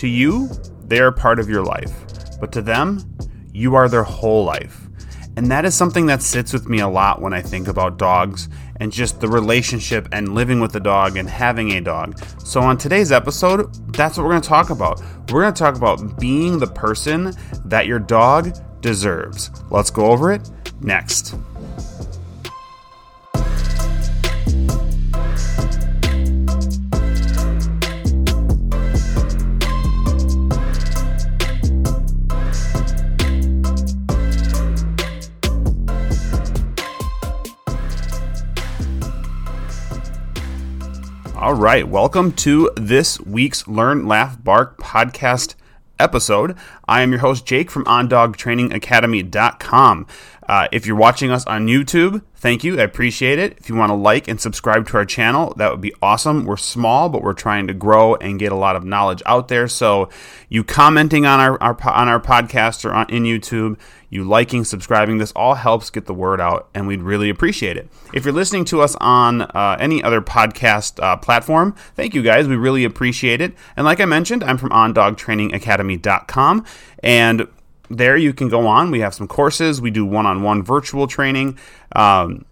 To you, they are part of your life, but to them, you are their whole life. And that is something that sits with me a lot when I think about dogs and just the relationship and living with a dog and having a dog. So, on today's episode, that's what we're going to talk about. We're going to talk about being the person that your dog deserves. Let's go over it next. All right, welcome to this week's Learn, Laugh, Bark podcast episode. I am your host, Jake from OnDogTrainingAcademy.com. Uh, if you're watching us on YouTube, thank you. I appreciate it. If you want to like and subscribe to our channel, that would be awesome. We're small, but we're trying to grow and get a lot of knowledge out there. So, you commenting on our, our on our podcast or on, in YouTube, you liking, subscribing, this all helps get the word out, and we'd really appreciate it. If you're listening to us on uh, any other podcast uh, platform, thank you guys. We really appreciate it. And like I mentioned, I'm from OnDogTrainingAcademy.com, and there you can go on. We have some courses. We do one-on-one virtual training. Um,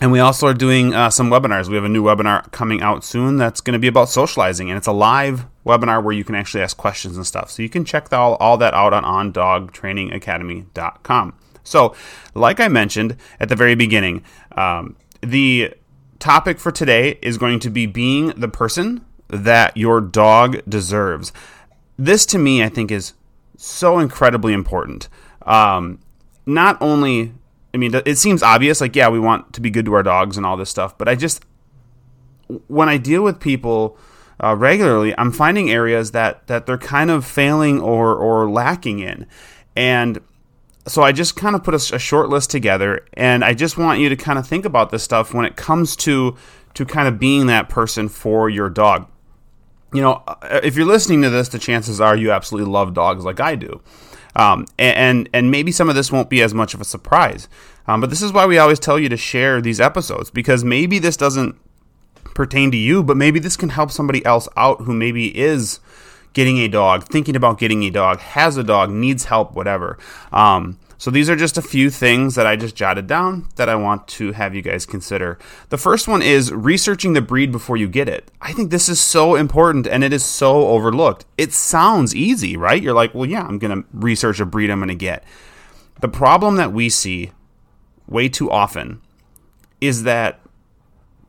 and we also are doing uh, some webinars. We have a new webinar coming out soon that's going to be about socializing, and it's a live webinar where you can actually ask questions and stuff. So you can check all, all that out on ondogtrainingacademy.com. So, like I mentioned at the very beginning, um, the topic for today is going to be being the person that your dog deserves. This, to me, I think is so incredibly important. Um, not only, I mean, it seems obvious, like, yeah, we want to be good to our dogs and all this stuff, but I just, when I deal with people uh, regularly, I'm finding areas that, that they're kind of failing or, or lacking in. And so I just kind of put a, a short list together, and I just want you to kind of think about this stuff when it comes to to kind of being that person for your dog you know, uh, if you're listening to this, the chances are you absolutely love dogs like I do. Um, and and maybe some of this won't be as much of a surprise. Um, but this is why we always tell you to share these episodes because maybe this doesn't pertain to you, but maybe this can help somebody else out who maybe is getting a dog, thinking about getting a dog, has a dog, needs help, whatever. Um, so these are just a few things that I just jotted down that I want to have you guys consider. The first one is researching the breed before you get it. I think this is so important and it is so overlooked. It sounds easy, right? You're like, well, yeah, I'm going to research a breed I'm going to get. The problem that we see way too often is that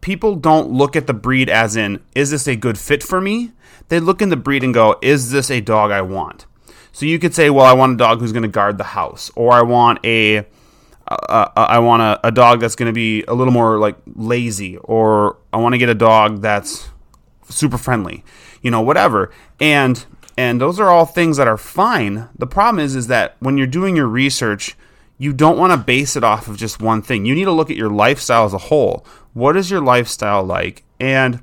people don't look at the breed as in, is this a good fit for me? They look in the breed and go, is this a dog I want? So you could say, well, I want a dog who's going to guard the house, or I want a I want a, a dog that's going to be a little more like lazy, or I want to get a dog that's super friendly, you know, whatever. And and those are all things that are fine. The problem is is that when you're doing your research, you don't want to base it off of just one thing. You need to look at your lifestyle as a whole. What is your lifestyle like? And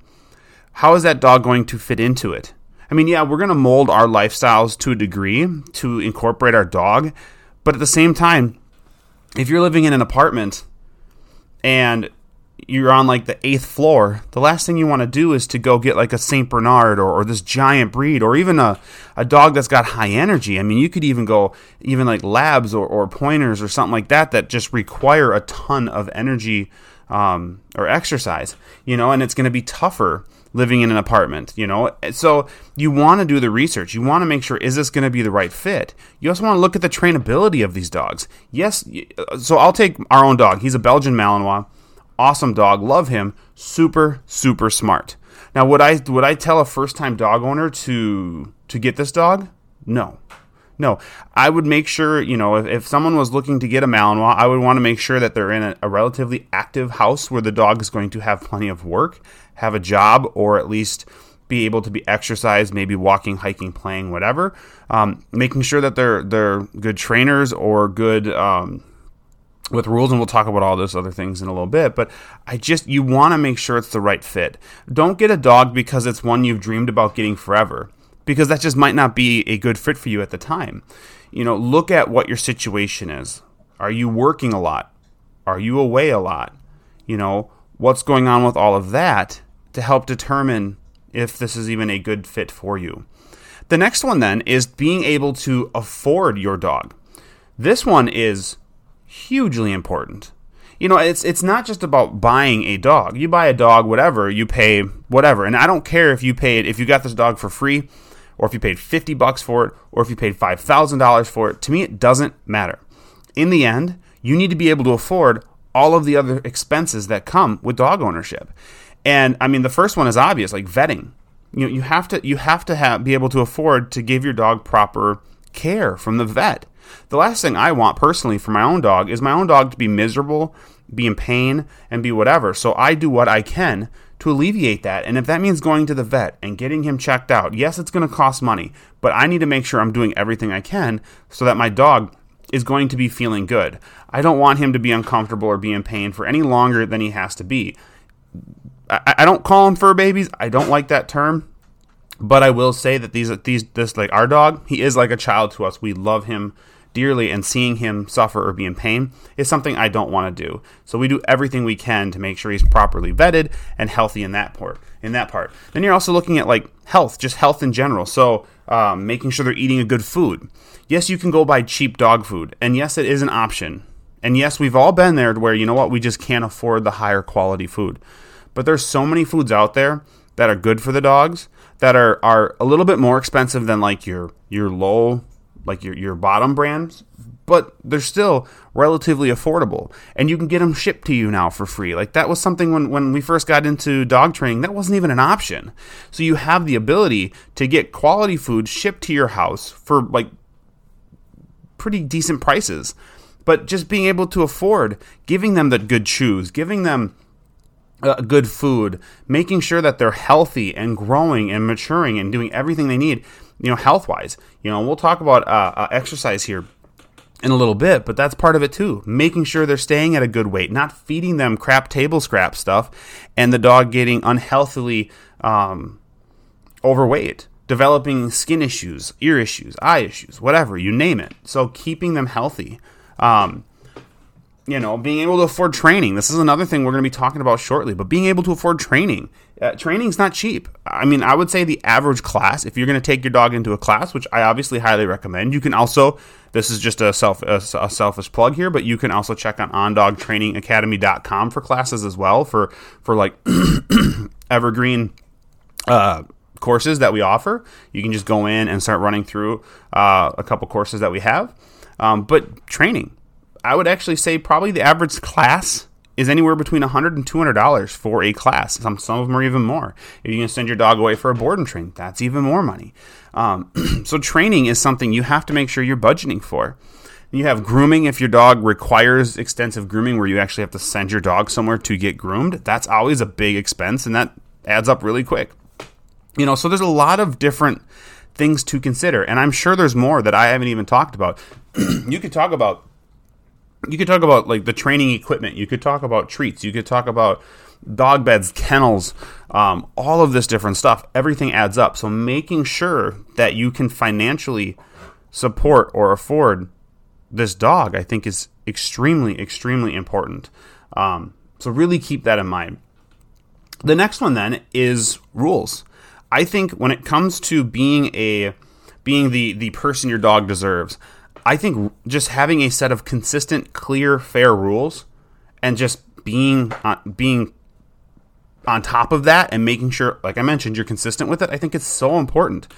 how is that dog going to fit into it? I mean, yeah, we're going to mold our lifestyles to a degree to incorporate our dog, but at the same time, if you're living in an apartment and you're on like the eighth floor, the last thing you want to do is to go get like a St. Bernard or, or, this giant breed or even a, a dog that's got high energy. I mean, you could even go even like labs or, or pointers or something like that that just require a ton of energy um, or exercise, you know, and it's going to be tougher living in an apartment, you know? So you want to do the research. You want to make sure is this going to be the right fit? You also want to look at the trainability of these dogs. Yes, uh, so I'll take our own dog. He's a Belgian Malinois. Awesome dog. Love him. Super super smart. Now, would I would I tell a first-time dog owner to to get this dog? No. No, I would make sure, you know, if, if someone was looking to get a Malinois, I would want to make sure that they're in a, a relatively active house where the dog is going to have plenty of work have a job or at least be able to be exercised, maybe walking, hiking, playing, whatever. Um, making sure that they're they're good trainers or good um, with rules, and we'll talk about all those other things in a little bit. But I just you want to make sure it's the right fit. Don't get a dog because it's one you've dreamed about getting forever, because that just might not be a good fit for you at the time. You know, look at what your situation is. Are you working a lot? Are you away a lot? You know, what's going on with all of that? to help determine if this is even a good fit for you. The next one then is being able to afford your dog. This one is hugely important. You know, it's it's not just about buying a dog. You buy a dog, whatever, you pay whatever. And I don't care if you paid if you got this dog for free or if you paid 50 bucks for it or if you paid $5,000 for it. To me it doesn't matter. In the end, you need to be able to afford all of the other expenses that come with dog ownership. And I mean, the first one is obvious, like vetting. You know, you have to you have to have be able to afford to give your dog proper care from the vet. The last thing I want personally for my own dog is my own dog to be miserable, be in pain, and be whatever. So I do what I can to alleviate that. And if that means going to the vet and getting him checked out, yes, it's going to cost money, but I need to make sure I'm doing everything I can so that my dog is going to be feeling good. I don't want him to be uncomfortable or be in pain for any longer than he has to be. I, I don't call them fur babies. I don't like that term. But I will say that these these this like our dog, he is like a child to us. We love him dearly and seeing him suffer or be in pain is something I don't want to do. So we do everything we can to make sure he's properly vetted and healthy in that part. In that part, then you're also looking at like health, just health in general. So um, making sure they're eating a good food. Yes, you can go buy cheap dog food, and yes, it is an option. And yes, we've all been there where you know what we just can't afford the higher quality food. But there's so many foods out there that are good for the dogs that are are a little bit more expensive than like your your low like your your bottom brands, but they're still relatively affordable and you can get them shipped to you now for free. Like that was something when when we first got into dog training, that wasn't even an option. So you have the ability to get quality food shipped to your house for like pretty decent prices. But just being able to afford giving them the good chews, giving them uh, good food, making sure that they're healthy and growing and maturing and doing everything they need, you know, health wise. You know, we'll talk about uh, uh, exercise here in a little bit, but that's part of it too. Making sure they're staying at a good weight, not feeding them crap table scrap stuff, and the dog getting unhealthily um, overweight, developing skin issues, ear issues, eye issues, whatever you name it. So keeping them healthy. Um, you know, being able to afford training. This is another thing we're going to be talking about shortly, but being able to afford training. Uh, training's not cheap. I mean, I would say the average class, if you're going to take your dog into a class, which I obviously highly recommend, you can also, this is just a, self, a, a selfish plug here, but you can also check on ondogtrainingacademy.com for classes as well for, for like evergreen, uh, courses that we offer. You can just go in and start running through uh, a couple courses that we have. Um, but training, I would actually say probably the average class is anywhere between $100 and $200 for a class. Some, some of them are even more. If you can send your dog away for a board and train, that's even more money. Um, so, training is something you have to make sure you're budgeting for. You have grooming if your dog requires extensive grooming where you actually have to send your dog somewhere to get groomed. That's always a big expense and that adds up really quick. You know, so there's a lot of different things to consider. And I'm sure there's more that I haven't even talked about. you could talk about you could talk about like the training equipment. You could talk about treats. You could talk about dog beds, kennels, um, all of this different stuff. Everything adds up. So making sure that you can financially support or afford this dog, I think, is extremely, extremely important. Um, so really keep that in mind. The next one then is rules. I think when it comes to being a being the the person your dog deserves, I think just having a set of consistent, clear, fair rules, and just being uh, being on top of that and making sure, like I mentioned, you're consistent with it. I think it's so important.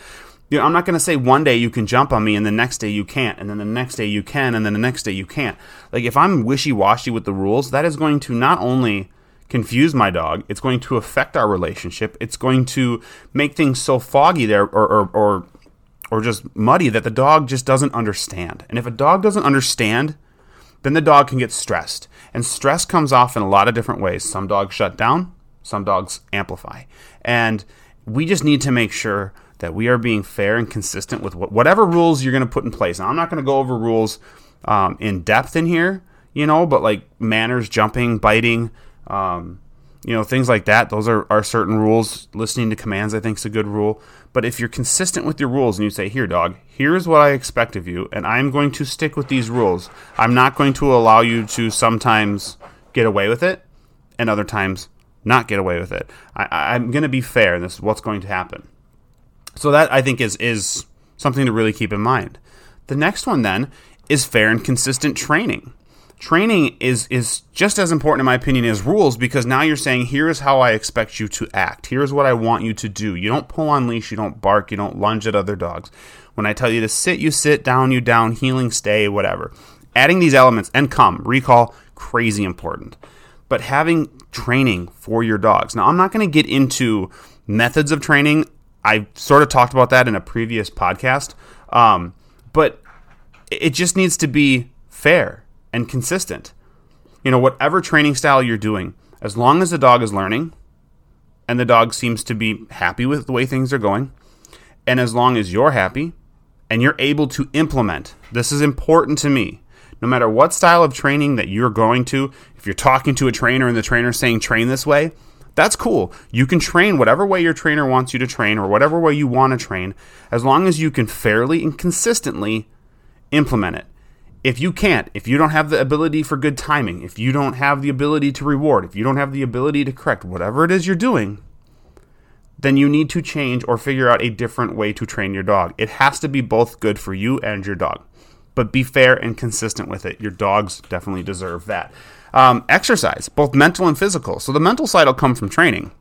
You know, I'm not going to say one day you can jump on me and the next day you can't, and then the next day you can, and then the next day you can't. Like if I'm wishy washy with the rules, that is going to not only confuse my dog, it's going to affect our relationship. It's going to make things so foggy there, or, or, or or just muddy that the dog just doesn't understand. And if a dog doesn't understand, then the dog can get stressed. And stress comes off in a lot of different ways. Some dogs shut down, some dogs amplify. And we just need to make sure that we are being fair and consistent with whatever rules you're going to put in place. Now, I'm not going to go over rules um, in depth in here, you know, but like manners, jumping, biting, um, you know, things like that. Those are, are certain rules. Listening to commands, I think, is a good rule. But if you're consistent with your rules and you say, here, dog, here's what I expect of you, and I'm going to stick with these rules, I'm not going to allow you to sometimes get away with it and other times not get away with it. I, am going to be fair, and this is what's going to happen. So that I think is is something to really keep in mind. The next one then is fair and consistent training. Training is is just as important in my opinion as rules because now you're saying here is how I expect you to act. Here's what I want you to do. You don't pull on leash, you don't bark, you don't lunge at other dogs. When I tell you to sit, you sit, down, you down, heeling, stay, whatever. Adding these elements and come, recall, crazy important. But having training for your dogs. Now, I'm not going to get into methods of training. I sort of talked about that in a previous podcast. Um, but it just needs to be fair and consistent. You know, whatever training style you're doing, as long as the dog is learning and the dog seems to be happy with the way things are going, and as long as you're happy and you're able to implement, this is important to me. No matter what style of training that you're going to, if you're talking to a trainer and the trainer's saying train this way, that's cool. You can train whatever way your trainer wants you to train or whatever way you want to train, as long as you can fairly and consistently implement it. If you can't, if you don't have the ability for good timing, if you don't have the ability to reward, if you don't have the ability to correct whatever it is you're doing, then you need to change or figure out a different way to train your dog. It has to be both good for you and your dog. But be fair and consistent with it. Your dogs definitely deserve that. Um, exercise, both mental and physical. So the mental side will come from training.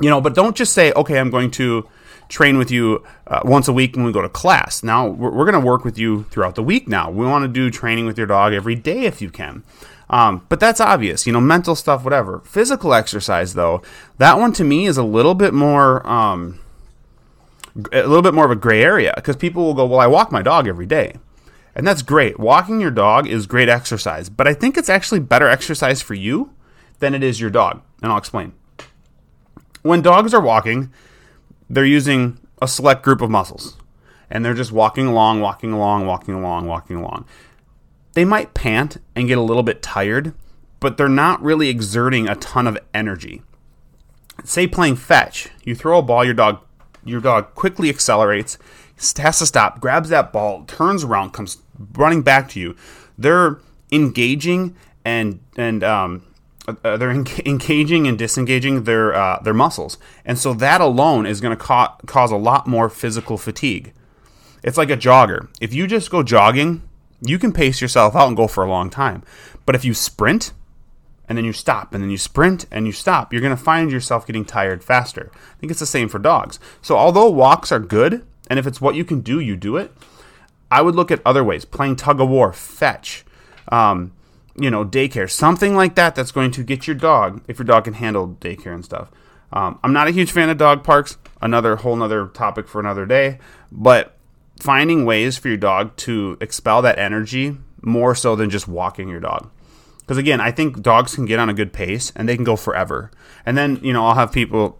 You know, but don't just say, okay, I'm going to train with you uh, once a week when we go to class. Now, we're, we're going to work with you throughout the week now. We want to do training with your dog every day if you can. Um, but that's obvious, you know, mental stuff, whatever. Physical exercise, though, that one to me is a little bit more, um, a little bit more of a gray area because people will go, well, I walk my dog every day. And that's great. Walking your dog is great exercise, but I think it's actually better exercise for you than it is your dog. And I'll explain. When dogs are walking, they're using a select group of muscles and they're just walking along, walking along, walking along, walking along. They might pant and get a little bit tired, but they're not really exerting a ton of energy. Say playing fetch, you throw a ball, your dog your dog quickly accelerates, has to stop, grabs that ball, turns around, comes running back to you. They're engaging and and um, uh, they're en- engaging and disengaging their uh, their muscles, and so that alone is going to ca- cause a lot more physical fatigue. It's like a jogger. If you just go jogging, you can pace yourself out and go for a long time. But if you sprint and then you stop and then you sprint and you stop, you're going to find yourself getting tired faster. I think it's the same for dogs. So although walks are good, and if it's what you can do, you do it. I would look at other ways, playing tug of war, fetch. Um, you know, daycare, something like that that's going to get your dog, if your dog can handle daycare and stuff. Um, I'm not a huge fan of dog parks, another whole nother topic for another day, but finding ways for your dog to expel that energy more so than just walking your dog. Because again, I think dogs can get on a good pace and they can go forever. And then, you know, I'll have people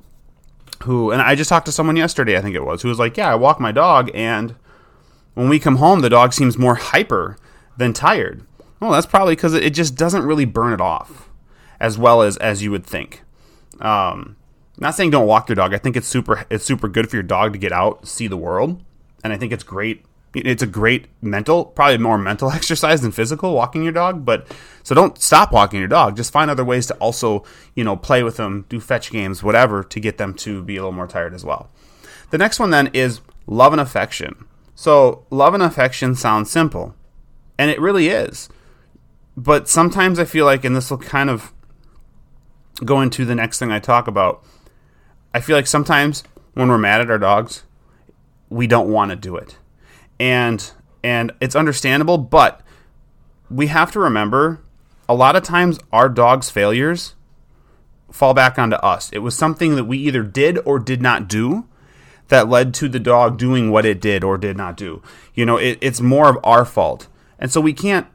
who, and I just talked to someone yesterday, I think it was, who was like, Yeah, I walk my dog, and when we come home, the dog seems more hyper than tired. Well, that's probably because it just doesn't really burn it off as well as as you would think. Um, not saying don't walk your dog. I think it's super it's super good for your dog to get out, see the world, and I think it's great. It's a great mental, probably more mental exercise than physical walking your dog. But so don't stop walking your dog. Just find other ways to also you know play with them, do fetch games, whatever, to get them to be a little more tired as well. The next one then is love and affection. So love and affection sounds simple, and it really is but sometimes I feel like, and this will kind of go into the next thing I talk about. I feel like sometimes when we're mad at our dogs, we don't want to do it, and and it's understandable. But we have to remember, a lot of times our dog's failures fall back onto us. It was something that we either did or did not do that led to the dog doing what it did or did not do. You know, it, it's more of our fault, and so we can't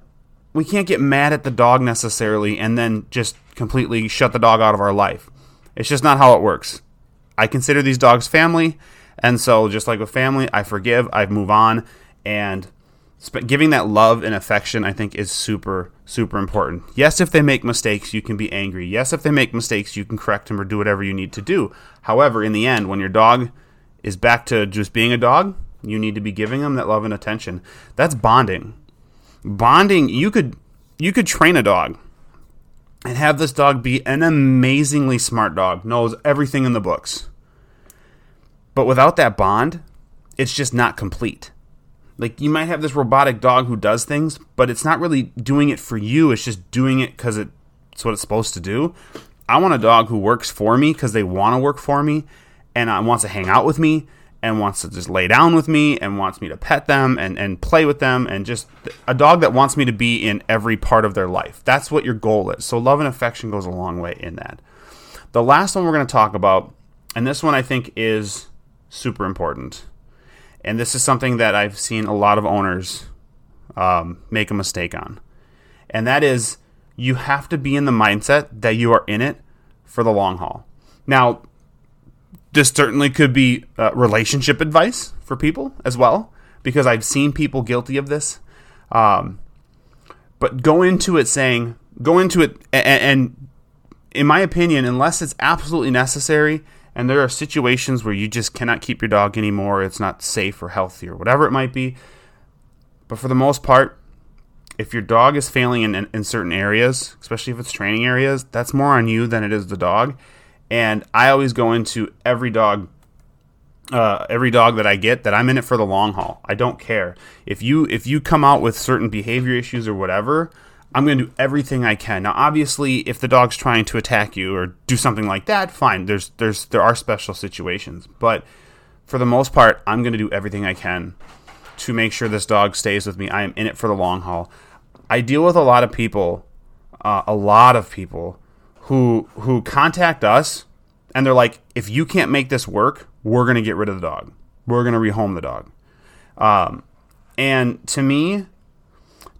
we can't get mad at the dog necessarily and then just completely shut the dog out of our life. It's just not how it works. I consider these dogs family, and so just like with family, I forgive, I move on, and giving that love and affection, I think, is super, super important. Yes, if they make mistakes, you can be angry. Yes, if they make mistakes, you can correct them or do whatever you need to do. However, in the end, when your dog is back to just being a dog, you need to be giving them that love and attention. That's bonding bonding you could you could train a dog and have this dog be an amazingly smart dog knows everything in the books But without that bond, it's just not complete. Like you might have this robotic dog who does things, but it's not really doing it for you. It's just doing it because it's what it's supposed to do. I want a dog who works for me because they want to work for me and wants to hang out with me and wants to just lay down with me and wants me to pet them and, and play with them and just a dog that wants me to be in every part of their life. That's what your goal is. So love and affection goes a long way in that. The last one we're going to talk about, and this one I think is super important. And this is something that I've seen a lot of owners um, make a mistake on. And that is you have to be in the mindset that you are in it for the long haul. Now, this certainly could be uh, relationship advice for people as well, because I've seen people guilty of this. Um, but go into it saying, go into it, and, and in my opinion, unless it's absolutely necessary, and there are situations where you just cannot keep your dog anymore, it's not safe or healthy or whatever it might be. But for the most part, if your dog is failing in, in, in certain areas, especially if it's training areas, that's more on you than it is the dog and I always go into every dog uh, every dog that I get that I'm in it for the long haul. I don't care if you if you come out with certain behavior issues or whatever. I'm going to do everything I can. Now, obviously, if the dog's trying to attack you or do something like that, fine. There's there's there are special situations, but for the most part, I'm going to do everything I can to make sure this dog stays with me. I am in it for the long haul. I deal with a lot of people, uh, a lot of people who who contact us and they're like, if you can't make this work, we're gonna get rid of the dog. We're gonna rehome the dog. Um, and to me,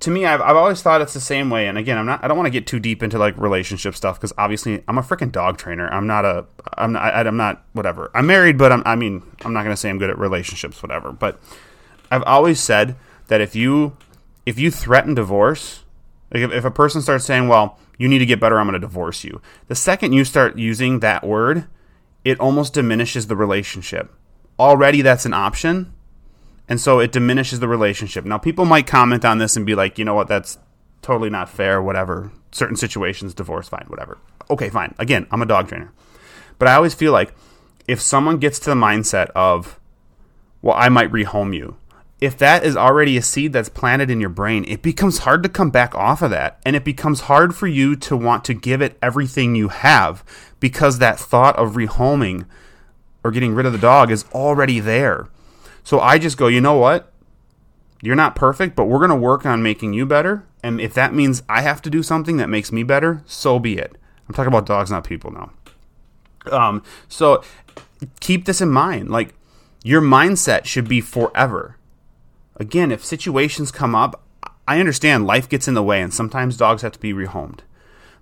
to me, I've, I've always thought it's the same way. And again, I'm not. I don't want to get too deep into like relationship stuff because obviously I'm a freaking dog trainer. I'm not a. I'm not. I, am not. Whatever. I'm married, but I'm. I mean, I'm not gonna say I'm good at relationships. Whatever. But I've always said that if you if you threaten divorce, like if, if a person starts saying, "Well, you need to get better. I'm going to divorce you. The second you start using that word, it almost diminishes the relationship. Already that's an option. And so it diminishes the relationship. Now, people might comment on this and be like, you know what, that's totally not fair, whatever. Certain situations, divorce, fine, whatever. Okay, fine. Again, I'm a dog trainer. But I always feel like if someone gets to the mindset of, well, I might rehome you, if that is already a seed that's planted in your brain, it becomes hard to come back off of that. And it becomes hard for you to want to give it everything you have because that thought of rehoming or getting rid of the dog is already there. So I just go, you know what? You're not perfect, but we're going to work on making you better. And if that means I have to do something that makes me better, so be it. I'm talking about dogs, not people now. Um, so keep this in mind. Like, your mindset should be forever again, if situations come up, I understand life gets in the way and sometimes dogs have to be rehomed.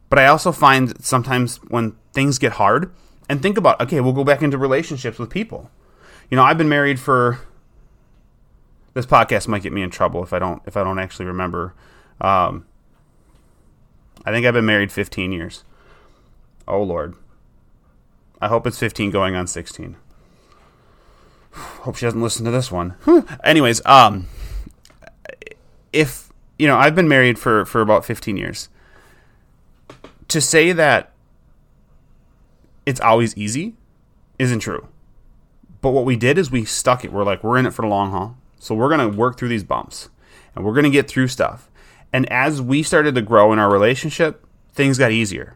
But I also find sometimes when things get hard, and think about, okay, we'll go back into relationships with people. You know, I've been married for this podcast might get me in trouble if I don't if I don't actually remember. Um, I think I've been married 15 years. Oh Lord. I hope it's 15 going on 16. Hope she doesn't listen to this one. Anyways, um, if you know, I've been married for for about 15 years. To say that it's always easy isn't true. But what we did is we stuck it. We're like, we're in it for the long haul. So we're going to work through these bumps and we're going to get through stuff. And as we started to grow in our relationship, things got easier.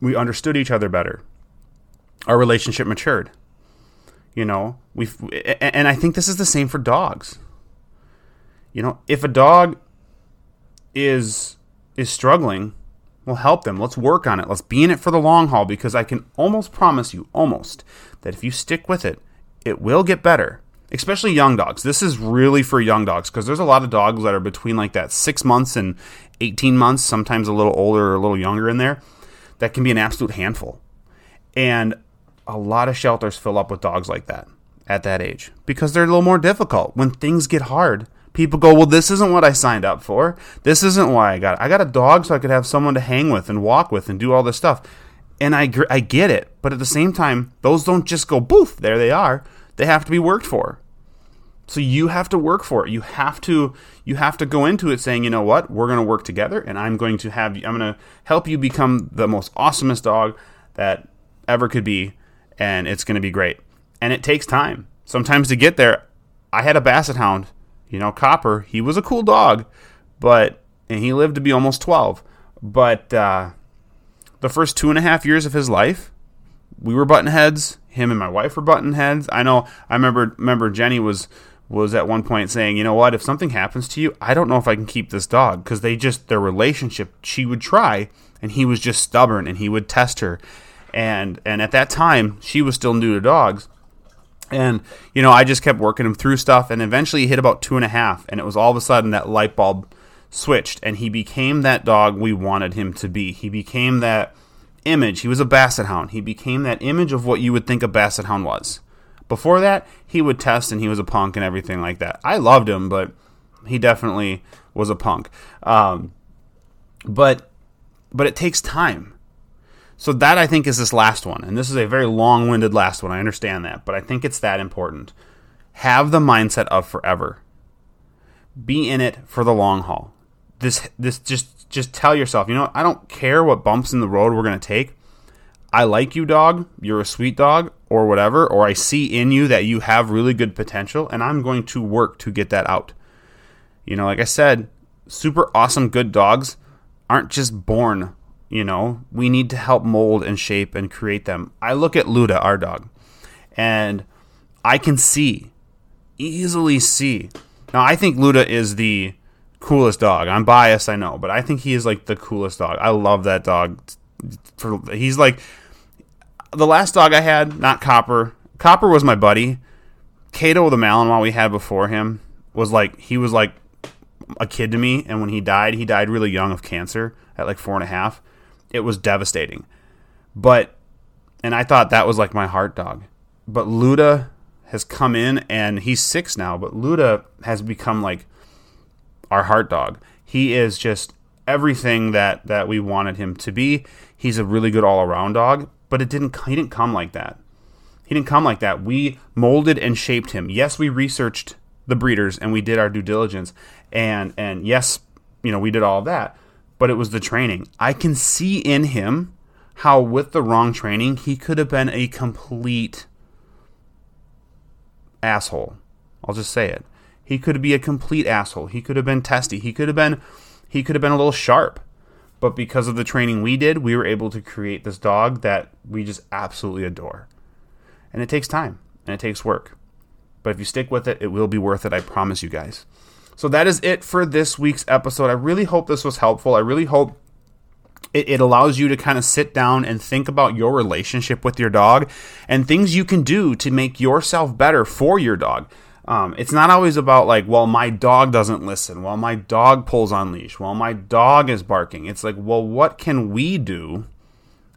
We understood each other better. Our relationship matured. You know, we and I think this is the same for dogs. You know, if a dog is is struggling, we'll help them. Let's work on it. Let's be in it for the long haul because I can almost promise you, almost, that if you stick with it, it will get better. Especially young dogs. This is really for young dogs because there's a lot of dogs that are between like that six months and 18 months, sometimes a little older or a little younger in there, that can be an absolute handful. And a lot of shelters fill up with dogs like that at that age because they're a little more difficult. When things get hard, people go, "Well, this isn't what I signed up for. This isn't why I got it. I got a dog so I could have someone to hang with and walk with and do all this stuff." And I I get it, but at the same time, those don't just go boof, there they are. They have to be worked for. So you have to work for it. You have to you have to go into it saying, "You know what? We're going to work together and I'm going to have I'm going to help you become the most awesomest dog that ever could be and it's going to be great. and it takes time. Sometimes to get there, I had a basset hound, you know, Copper. He was a cool dog, but and he lived to be almost 12. But uh, the first two and a half years of his life, we were button heads. Him and my wife were button heads. I know. I remember. Remember, Jenny was was at one point saying, "You know what? If something happens to you, I don't know if I can keep this dog because they just their relationship. She would try, and he was just stubborn, and he would test her, and and at that time, she was still new to dogs." And you know, I just kept working him through stuff, and eventually he hit about two and a half, and it was all of a sudden that light bulb switched, and he became that dog we wanted him to be. He became that image. He was a basset hound. He became that image of what you would think a basset hound was. Before that, he would test and he was a punk and everything like that. I loved him, but he definitely was a punk. Um, but but it takes time. So that I think is this last one, and this is a very long-winded last one. I understand that, but I think it's that important. Have the mindset of forever. Be in it for the long haul. This this just just tell yourself, you know, I don't care what bumps in the road we're going to take. I like you, dog. You're a sweet dog, or whatever, or I see in you that you have really good potential, and I'm going to work to get that out. You know, like I said, super awesome, good dogs aren't just born. You know, we need to help mold and shape and create them. I look at Luda, our dog, and I can see, easily see. Now, I think Luda is the coolest dog. I'm biased, I know, but I think he is like the coolest dog. I love that dog. For he's like the last dog I had, not Copper. Copper was my buddy. Cato the Malinois we had before him was like he was like a kid to me, and when he died, he died really young of cancer at like four and a half. It was devastating, but and I thought that was like my heart dog. But Luda has come in, and he's six now. But Luda has become like our heart dog. He is just everything that that we wanted him to be. He's a really good all around dog, but it didn't he didn't come like that. He didn't come like that. We molded and shaped him. Yes, we researched the breeders and we did our due diligence and and yes, you know, we did all that, but it was the training. I can see in him how with the wrong training, he could have been a complete asshole. I'll just say it. He could be a complete asshole. He could have been testy. He could have been he could have been a little sharp. But because of the training we did, we were able to create this dog that we just absolutely adore. And it takes time and it takes work. But if you stick with it, it will be worth it. I promise you guys. So that is it for this week's episode. I really hope this was helpful. I really hope it, it, allows you to kind of sit down and think about your relationship with your dog and things you can do to make yourself better for your dog. Um, it's not always about like, well, my dog doesn't listen. Well, my dog pulls on leash. Well, my dog is barking. It's like, well, what can we do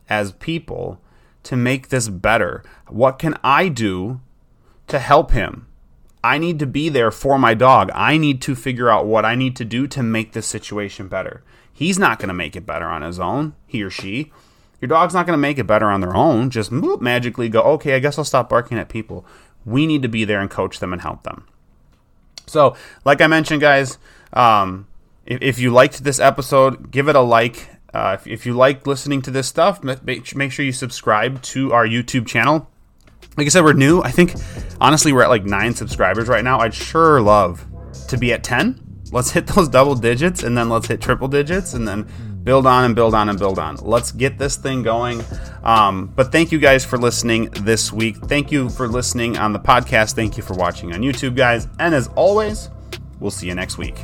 as people to make this better? What can I do to help him? I need to be there for my dog. I need to figure out what I need to do to make this situation better. He's not going to make it better on his own, he or she. Your dog's not going to make it better on their own. Just magically go, okay, I guess I'll stop barking at people. We need to be there and coach them and help them. So, like I mentioned, guys, um, if, if, you liked this episode, give it a like. Uh, if, if, you like listening to this stuff, make, make sure you subscribe to our YouTube channel. Like I said, we're new. I think, honestly, we're at like nine subscribers right now. I'd sure love to be at 10. Let's hit those double digits and then let's hit triple digits and then build on and build on and build on. Let's get this thing going. Um, but thank you guys for listening this week. Thank you for listening on the podcast. Thank you for watching on YouTube, guys. And as always, we'll see you next week.